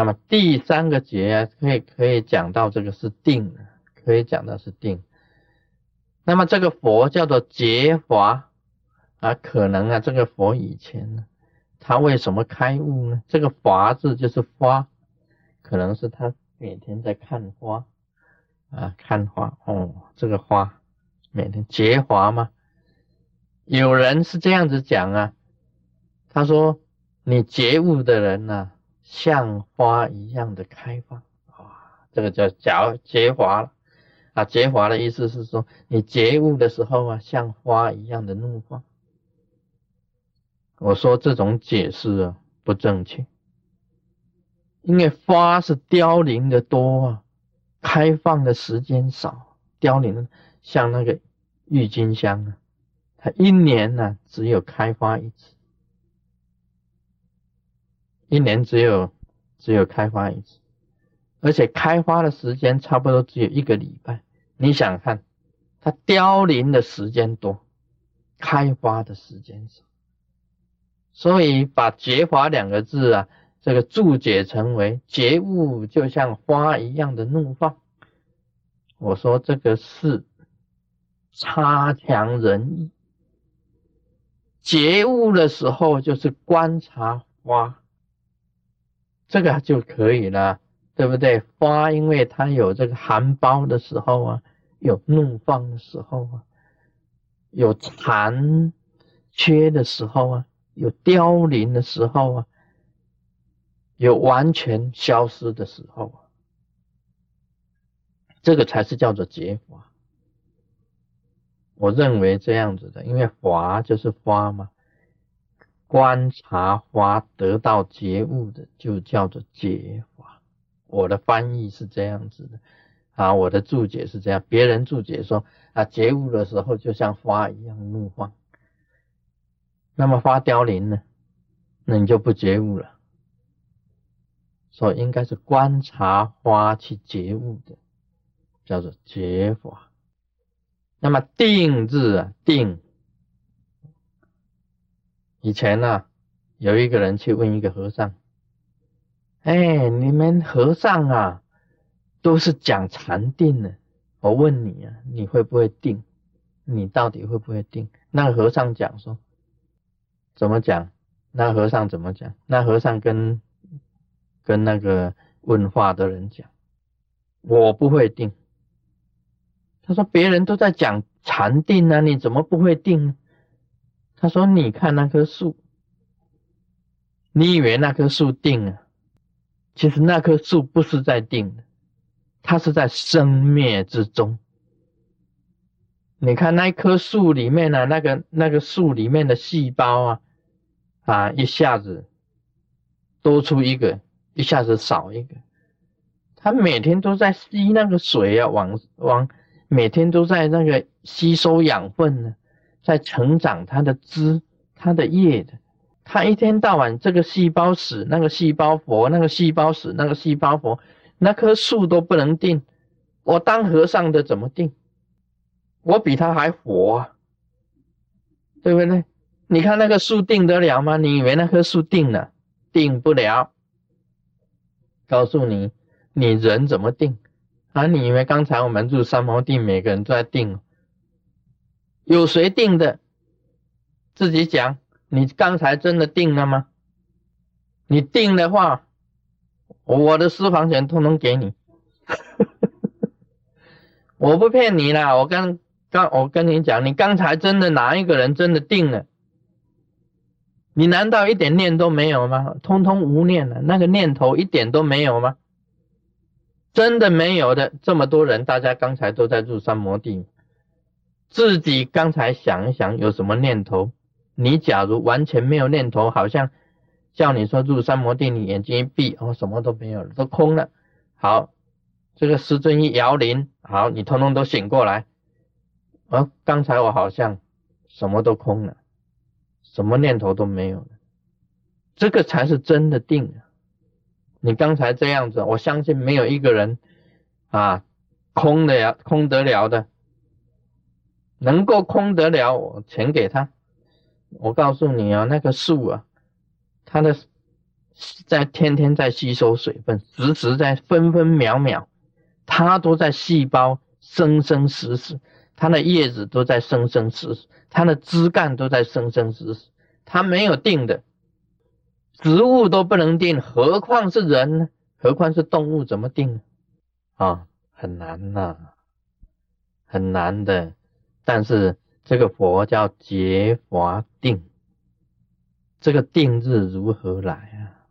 那么第三个劫啊，可以可以讲到这个是定，可以讲到是定。那么这个佛叫做劫华啊，可能啊，这个佛以前呢，他为什么开悟呢？这个华字就是花，可能是他每天在看花啊，看花哦，这个花每天劫华吗？有人是这样子讲啊，他说你觉悟的人呢。像花一样的开放，啊，这个叫假结华了啊。结华的意思是说，你觉悟的时候啊，像花一样的怒放。我说这种解释啊不正确，因为花是凋零的多啊，开放的时间少，凋零的像那个郁金香啊，它一年呢只有开花一次。一年只有只有开花一次，而且开花的时间差不多只有一个礼拜。你想看，它凋零的时间多，开花的时间少，所以把“觉华”两个字啊，这个注解成为觉悟就像花一样的怒放。我说这个是差强人意，觉悟的时候就是观察花。这个就可以了，对不对？花因为它有这个含苞的时候啊，有怒放的时候啊，有残缺的时候啊，有凋零的时候啊，有完全消失的时候啊，这个才是叫做结华。我认为这样子的，因为华就是花嘛。观察花得到觉悟的，就叫做觉法。我的翻译是这样子的，啊，我的注解是这样。别人注解说，啊，觉悟的时候就像花一样怒放。那么花凋零呢？那你就不觉悟了。所以应该是观察花去觉悟的，叫做觉法。那么定字啊，定。以前呢，有一个人去问一个和尚：“哎，你们和尚啊，都是讲禅定的。我问你啊，你会不会定？你到底会不会定？”那和尚讲说：“怎么讲？”那和尚怎么讲？那和尚跟跟那个问话的人讲：“我不会定。”他说：“别人都在讲禅定啊，你怎么不会定呢？”他说：“你看那棵树，你以为那棵树定了，其实那棵树不是在定的，它是在生灭之中。你看那棵树里面呢，那个那个树里面的细胞啊，啊，一下子多出一个，一下子少一个，它每天都在吸那个水啊，往往每天都在那个吸收养分呢。”在成长，它的枝、它的叶的，它一天到晚这个细胞死，那个细胞活，那个细胞死，那个细胞活，那棵树都不能定。我当和尚的怎么定？我比他还活，啊，对不对？你看那个树定得了吗？你以为那棵树定了？定不了。告诉你，你人怎么定？啊，你以为刚才我们住三毛地，每个人都在定？有谁定的？自己讲。你刚才真的定了吗？你定的话，我的私房钱通通给你。我不骗你啦，我刚刚我跟你讲，你刚才真的哪一个人真的定了？你难道一点念都没有吗？通通无念了，那个念头一点都没有吗？真的没有的，这么多人，大家刚才都在入三摩地。自己刚才想一想，有什么念头？你假如完全没有念头，好像叫你说入三摩地，你眼睛一闭，哦，什么都没有了，都空了。好，这个师尊一摇铃，好，你通通都醒过来。而刚才我好像什么都空了，什么念头都没有了，这个才是真的定。你刚才这样子，我相信没有一个人啊空的呀，空得了的。能够空得了，我钱给他。我告诉你啊，那个树啊，它的在天天在吸收水分，时时在分分秒秒，它都在细胞生生死死，它的叶子都在生生死死，它的枝干都在生生死死，它没有定的，植物都不能定，何况是人呢？何况是动物，怎么定啊？很难呐，很难的。但是这个佛叫劫华定，这个定日如何来啊？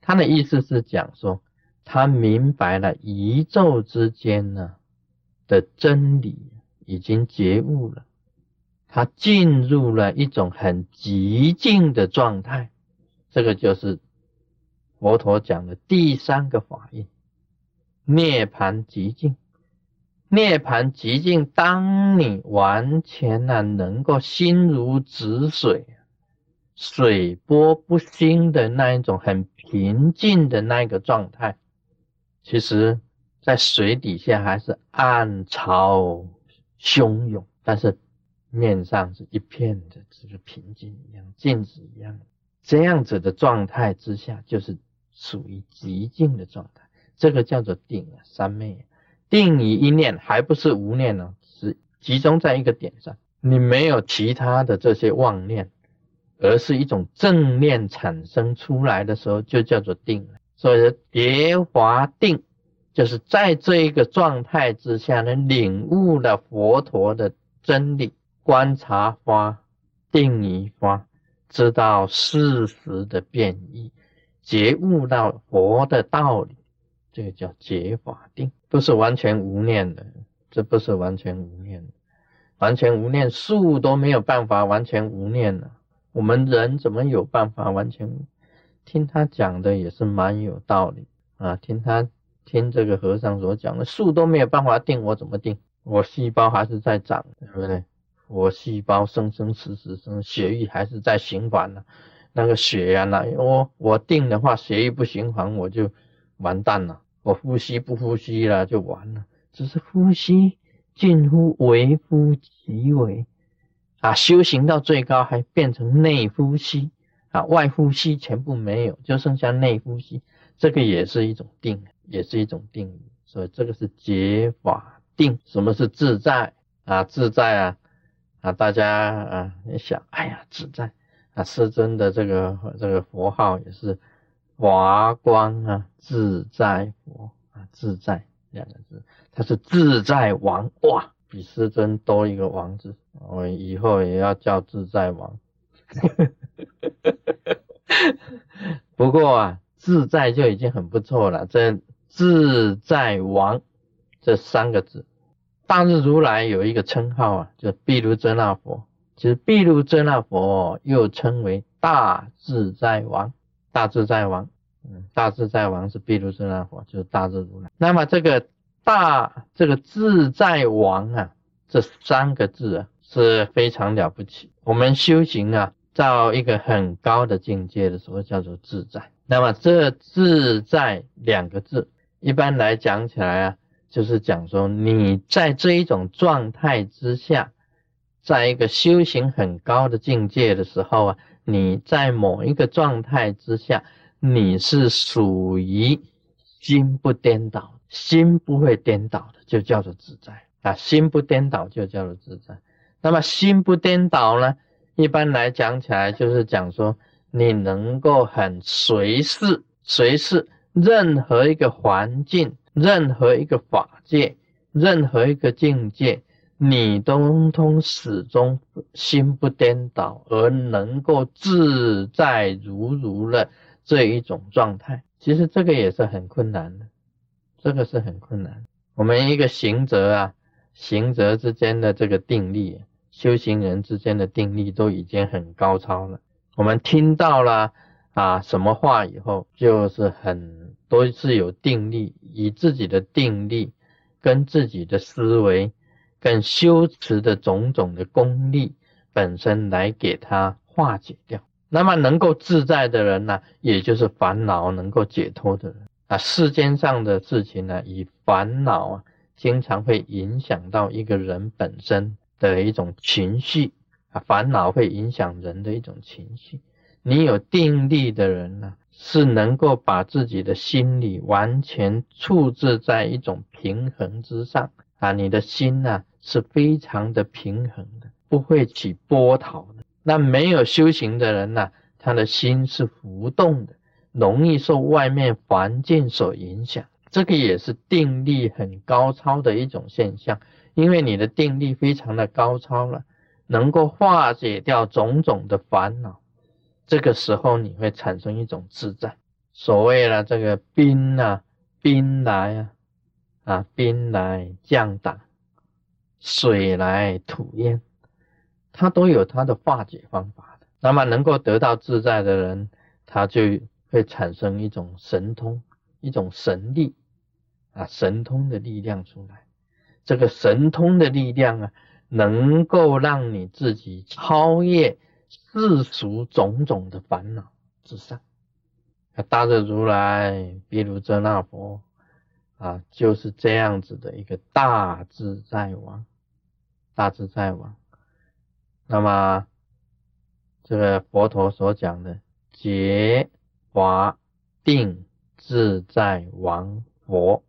他的意思是讲说，他明白了宇宙之间呢的真理，已经觉悟了，他进入了一种很极静的状态，这个就是佛陀讲的第三个法印——涅盘极静。涅盘极静，当你完全呢能够心如止水。水波不兴的那一种很平静的那一个状态，其实，在水底下还是暗潮汹涌，但是面上是一片的这个平静一样、静止一样。这样子的状态之下，就是属于极静的状态。这个叫做定啊，三昧啊。定你一念，还不是无念呢？是集中在一个点上，你没有其他的这些妄念。而是一种正念产生出来的时候，就叫做定。所以叠华定，就是在这一个状态之下呢，领悟了佛陀的真理，观察花，定于花，知道事实的变异，觉悟到佛的道理，这个叫结法定，不是完全无念的，这不是完全无念的，完全无念，树都没有办法完全无念了。我们人怎么有办法完全听他讲的也是蛮有道理啊？听他听这个和尚所讲的，树都没有办法定，我怎么定？我细胞还是在长，对不对？我细胞生生死死生，血液还是在循环呢。那个血呀，那我我定的话，血液不循环，我就完蛋了。我呼吸不呼吸了，就完了。只是呼吸近乎微乎其微。啊，修行到最高还变成内呼吸啊，外呼吸全部没有，就剩下内呼吸，这个也是一种定，也是一种定义。所以这个是解法定。什么是自在啊？自在啊啊！大家啊，你想，哎呀，自在啊！师尊的这个这个佛号也是华光啊，自在佛啊，自在两个字，它是自在王哇。比师尊多一个王字，我以后也要叫自在王。不过啊，自在就已经很不错了。这自在王这三个字，大日如来有一个称号啊，就毗卢遮那佛。其实毗卢遮那佛又称为大自在王，大自在王，嗯，大自在王是毗卢遮那佛，就是大日如来。那么这个。大这个自在王啊，这三个字啊是非常了不起。我们修行啊，到一个很高的境界的时候，叫做自在。那么这自在两个字，一般来讲起来啊，就是讲说你在这一种状态之下，在一个修行很高的境界的时候啊，你在某一个状态之下，你是属于心不颠倒。心不会颠倒的，就叫做自在啊！心不颠倒就叫做自在。那么心不颠倒呢？一般来讲起来，就是讲说你能够很随事随事，任何一个环境、任何一个法界、任何一个境界，你通通始终心不颠倒，而能够自在如如的这一种状态。其实这个也是很困难的。这个是很困难。我们一个行者啊，行者之间的这个定力，修行人之间的定力都已经很高超了。我们听到了啊什么话以后，就是很都是有定力，以自己的定力跟自己的思维跟修持的种种的功力本身来给他化解掉。那么能够自在的人呢，也就是烦恼能够解脱的人。啊，世间上的事情呢，以烦恼啊，经常会影响到一个人本身的一种情绪啊，烦恼会影响人的一种情绪。你有定力的人呢，是能够把自己的心理完全处置在一种平衡之上啊，你的心呢是非常的平衡的，不会起波涛的。那没有修行的人呢，他的心是浮动的，容易受外面环境所影响。这个也是定力很高超的一种现象，因为你的定力非常的高超了，能够化解掉种种的烦恼。这个时候你会产生一种自在。所谓的这个兵啊，兵来啊，啊，兵来将挡，水来土淹，它都有它的化解方法的。那么能够得到自在的人，他就会产生一种神通，一种神力啊，神通的力量出来。这个神通的力量啊，能够让你自己超越。世俗种种的烦恼之上，大日如来、比如遮那佛啊，就是这样子的一个大自在王，大自在王。那么这个佛陀所讲的觉华定自在王佛，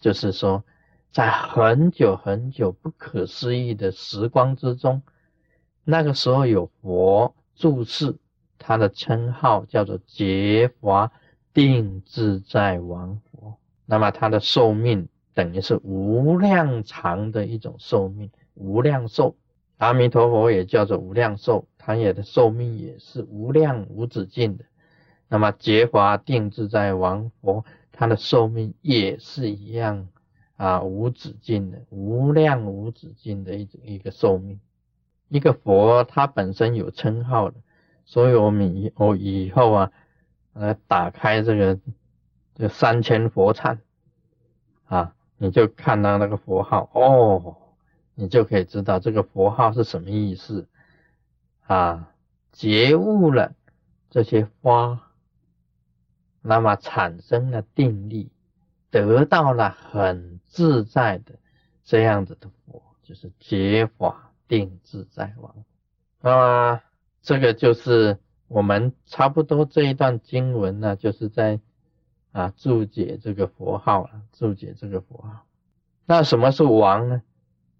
就是说，在很久很久不可思议的时光之中。那个时候有佛注释，他的称号叫做觉华定自在王佛。那么他的寿命等于是无量长的一种寿命，无量寿。阿弥陀佛也叫做无量寿，他也的寿命也是无量无止境的。那么觉华定自在王佛，他的寿命也是一样啊，无止境的，无量无止境的一一个寿命。一个佛，他本身有称号的，所以我们以我以后啊，来打开这个就三千佛忏啊，你就看到那个佛号哦，你就可以知道这个佛号是什么意思啊。觉悟了这些花，那么产生了定力，得到了很自在的这样子的佛，就是觉法。定自在王，那么这个就是我们差不多这一段经文呢，就是在啊注解这个佛号啊，注解这个佛号。那什么是王呢？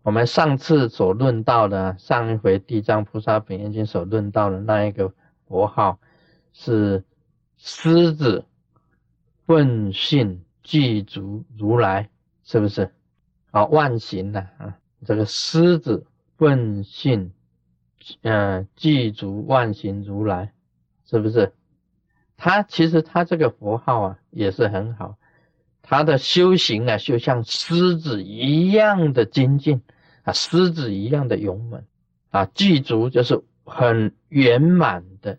我们上次所论到的，上一回地藏菩萨本愿经所论到的那一个佛号是狮子问信具足如来，是不是？好，万行的啊，这个狮子。问信，嗯，具足万行如来，是不是？他其实他这个符号啊也是很好，他的修行啊就像狮子一样的精进啊，狮子一样的勇猛啊，具足就是很圆满的，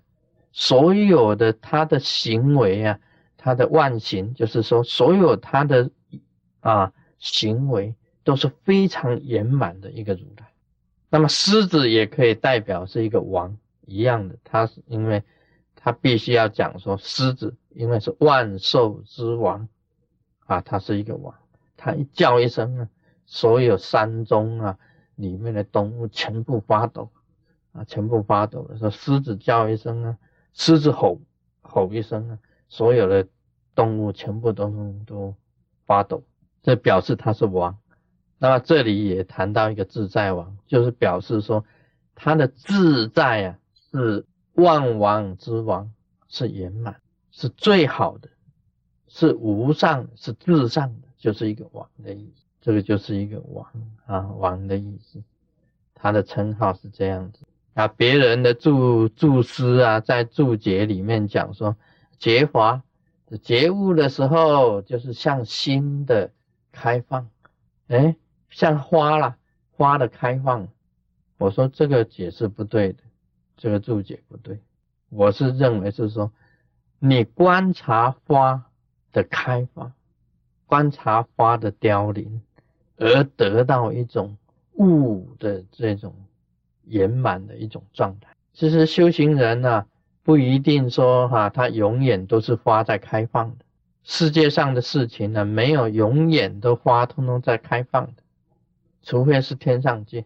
所有的他的行为啊，他的万行就是说所有他的啊行为都是非常圆满的一个如来。那么狮子也可以代表是一个王一样的，他是因为他必须要讲说狮子，因为是万兽之王啊，他是一个王，他一叫一声啊，所有山中啊里面的动物全部发抖啊，全部发抖说，狮子叫一声啊，狮子吼吼一声啊，所有的动物全部都都发抖，这表示它是王。那么这里也谈到一个自在王，就是表示说他的自在啊是万王之王，是圆满，是最好的，是无上，是至上的，就是一个王的意思。这个就是一个王啊，王的意思。他的称号是这样子啊。别人的注注释啊，在注解里面讲说，觉华觉悟的时候，就是向心的开放，哎。像花了，花的开放，我说这个解释不对的，这个注解不对。我是认为是说，你观察花的开放，观察花的凋零，而得到一种悟的这种圆满的一种状态。其实修行人呢，不一定说哈，他永远都是花在开放的。世界上的事情呢，没有永远都花通通在开放的。除非是天上界，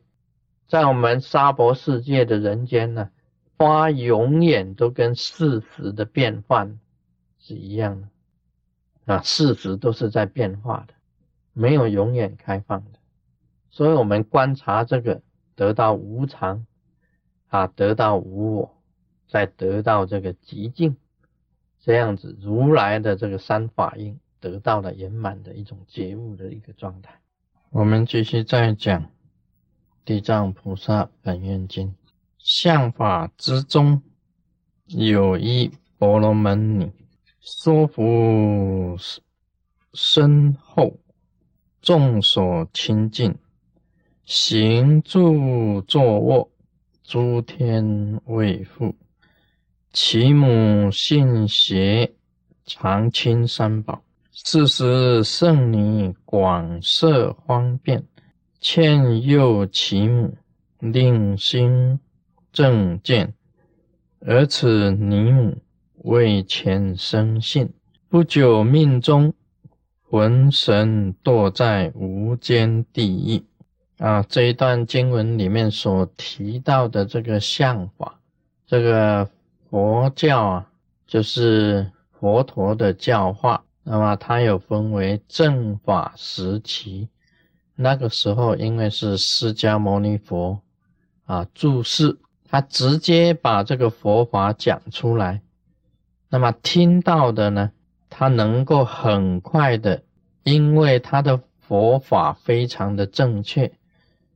在我们娑婆世界的人间呢，花永远都跟事实的变换是一样的啊，事实都是在变化的，没有永远开放的。所以，我们观察这个，得到无常啊，得到无我，再得到这个极静，这样子，如来的这个三法印得到了圆满的一种觉悟的一个状态。我们继续再讲《地藏菩萨本愿经》，相法之中有一婆罗门女，说服身后，众所亲近。行住坐卧，诸天为父。其母信邪，常亲三宝。是时圣女广设方便，劝诱其母，令心正见。而此尼母为前生信，不久命中，魂神堕在无间地狱。啊，这一段经文里面所提到的这个相法，这个佛教啊，就是佛陀的教化。那么它有分为正法时期，那个时候因为是释迦牟尼佛啊注释，他直接把这个佛法讲出来。那么听到的呢，他能够很快的，因为他的佛法非常的正确。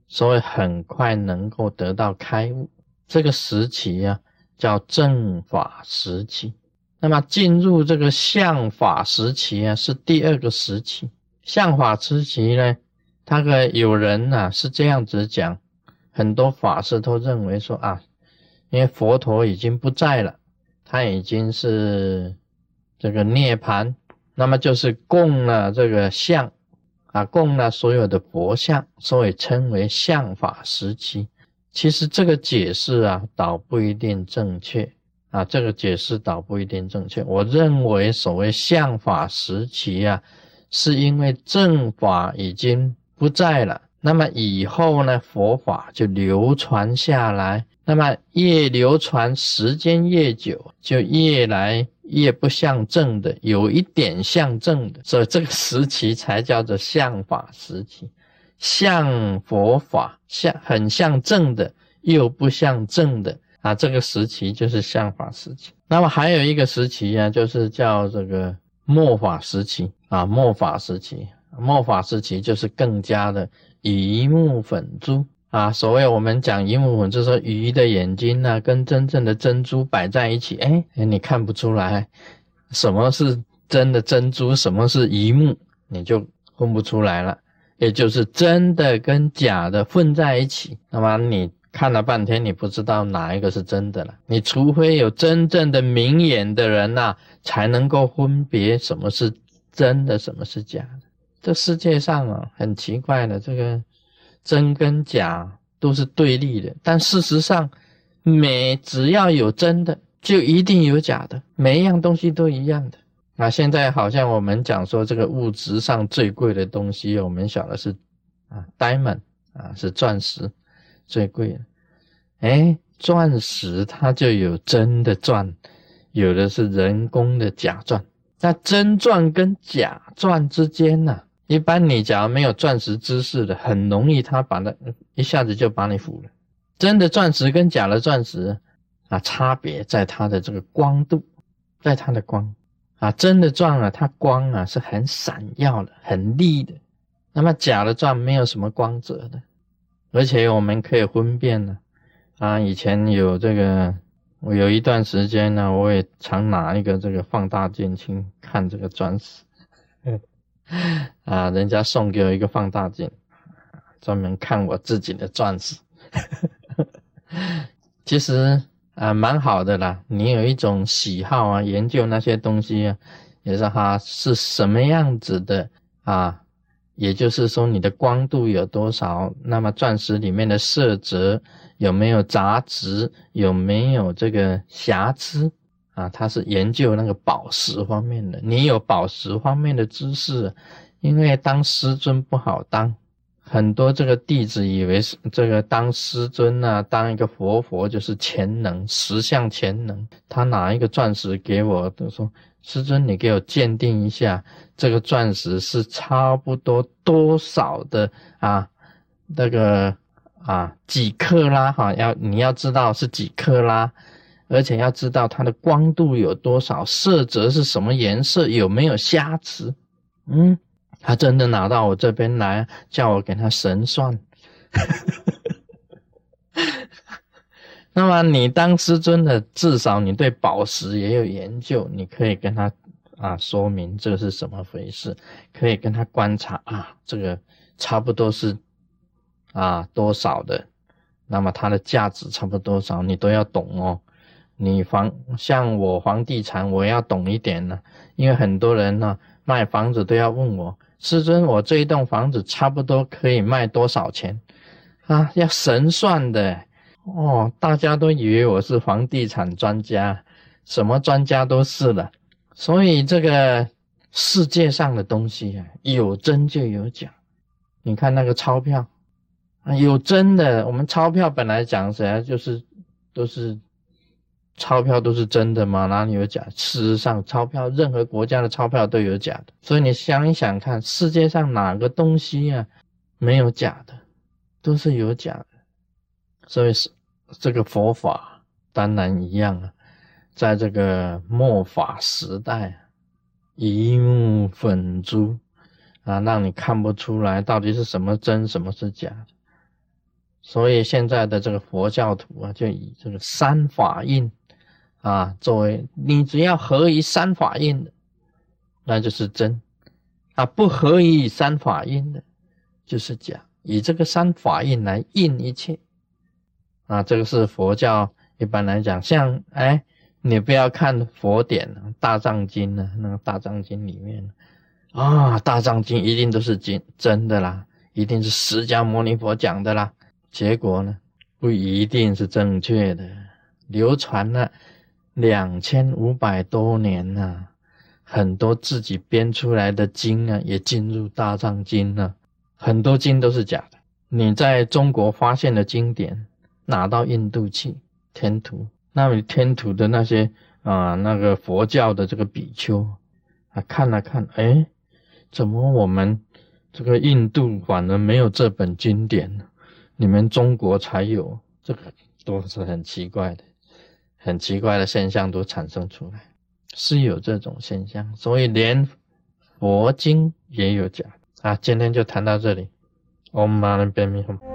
所以很快能够得到开悟，这个时期啊叫正法时期。那么进入这个相法时期啊是第二个时期。相法时期呢，他个有人呐是这样子讲，很多法师都认为说啊，因为佛陀已经不在了，他已经是这个涅槃，那么就是供了这个相。啊，供了所有的佛像，所以称为相法时期。其实这个解释啊，倒不一定正确啊。这个解释倒不一定正确。我认为所谓相法时期啊，是因为正法已经不在了，那么以后呢，佛法就流传下来。那么越流传时间越久，就越来。越不像正的，有一点像正的，所以这个时期才叫做相法时期。像佛法，像很像正的，又不像正的啊，这个时期就是相法时期。那么还有一个时期啊，就是叫这个末法时期啊，末法时期，末法时期就是更加的鱼目混珠。啊，所谓我们讲银母，就是说鱼的眼睛呢，跟真正的珍珠摆在一起，哎哎，你看不出来什么是真的珍珠，什么是鱼目，你就分不出来了。也就是真的跟假的混在一起，那么你看了半天，你不知道哪一个是真的了。你除非有真正的明眼的人呐，才能够分别什么是真的，什么是假的。这世界上啊，很奇怪的这个。真跟假都是对立的，但事实上，每只要有真的，就一定有假的，每一样东西都一样的。那现在好像我们讲说这个物质上最贵的东西，我们晓得是啊，diamond 啊，是钻石最贵的。哎，钻石它就有真的钻，有的是人工的假钻。那真钻跟假钻之间呢？一般你假如没有钻石知识的，很容易他把那一下子就把你唬了。真的钻石跟假的钻石啊，差别在它的这个光度，在它的光啊，真的钻啊，它光啊是很闪耀的，很利的。那么假的钻没有什么光泽的，而且我们可以分辨呢。啊，以前有这个，我有一段时间呢，我也常拿一个这个放大镜去看这个钻石。啊，人家送给我一个放大镜，专门看我自己的钻石。其实啊，蛮好的啦。你有一种喜好啊，研究那些东西啊，也是哈，是什么样子的啊？也就是说，你的光度有多少？那么钻石里面的色泽有没有杂质？有没有这个瑕疵？啊，他是研究那个宝石方面的。你有宝石方面的知识，因为当师尊不好当，很多这个弟子以为是这个当师尊啊，当一个佛佛就是潜能，十相潜能。他拿一个钻石给我，他说师尊，你给我鉴定一下，这个钻石是差不多多少的啊？那个啊，几克拉哈？要你要知道是几克拉，而且要知道它的光度有多少，色泽是什么颜色，有没有瑕疵？嗯，他真的拿到我这边来，叫我给他神算。那么你当师尊的，至少你对宝石也有研究，你可以跟他啊说明这是什么回事，可以跟他观察啊，这个差不多是啊多少的，那么它的价值差不多少，你都要懂哦。你房像我房地产，我要懂一点呢，因为很多人呢卖房子都要问我，师尊，我这一栋房子差不多可以卖多少钱啊？要神算的。哦，大家都以为我是房地产专家，什么专家都是了。所以这个世界上的东西啊，有真就有假。你看那个钞票啊，有真的。我们钞票本来讲起来就是都是钞票都是真的嘛，哪里有假？事实上，钞票任何国家的钞票都有假的。所以你想一想看，世界上哪个东西啊没有假的，都是有假的。所以是。这个佛法当然一样啊，在这个末法时代，一目粉珠啊，让你看不出来到底是什么真，什么是假的。所以现在的这个佛教徒啊，就以这个三法印啊作为，你只要合于三法印的，那就是真啊；不合于三法印的，就是假。以这个三法印来印一切。啊，这个是佛教一般来讲，像哎，你不要看佛典《大藏经》呢，那个《大藏经》里面啊，《大藏经》一定都是真真的啦，一定是释迦牟尼佛讲的啦。结果呢，不一定是正确的，流传了两千五百多年了，很多自己编出来的经啊，也进入《大藏经》了，很多经都是假的。你在中国发现的经典。拿到印度去天图，那么天图的那些啊，那个佛教的这个比丘啊，看了看，哎，怎么我们这个印度反而没有这本经典呢？你们中国才有，这个都是很奇怪的，很奇怪的现象都产生出来，是有这种现象，所以连佛经也有假啊。今天就谈到这里，Om Mani Padme Hum。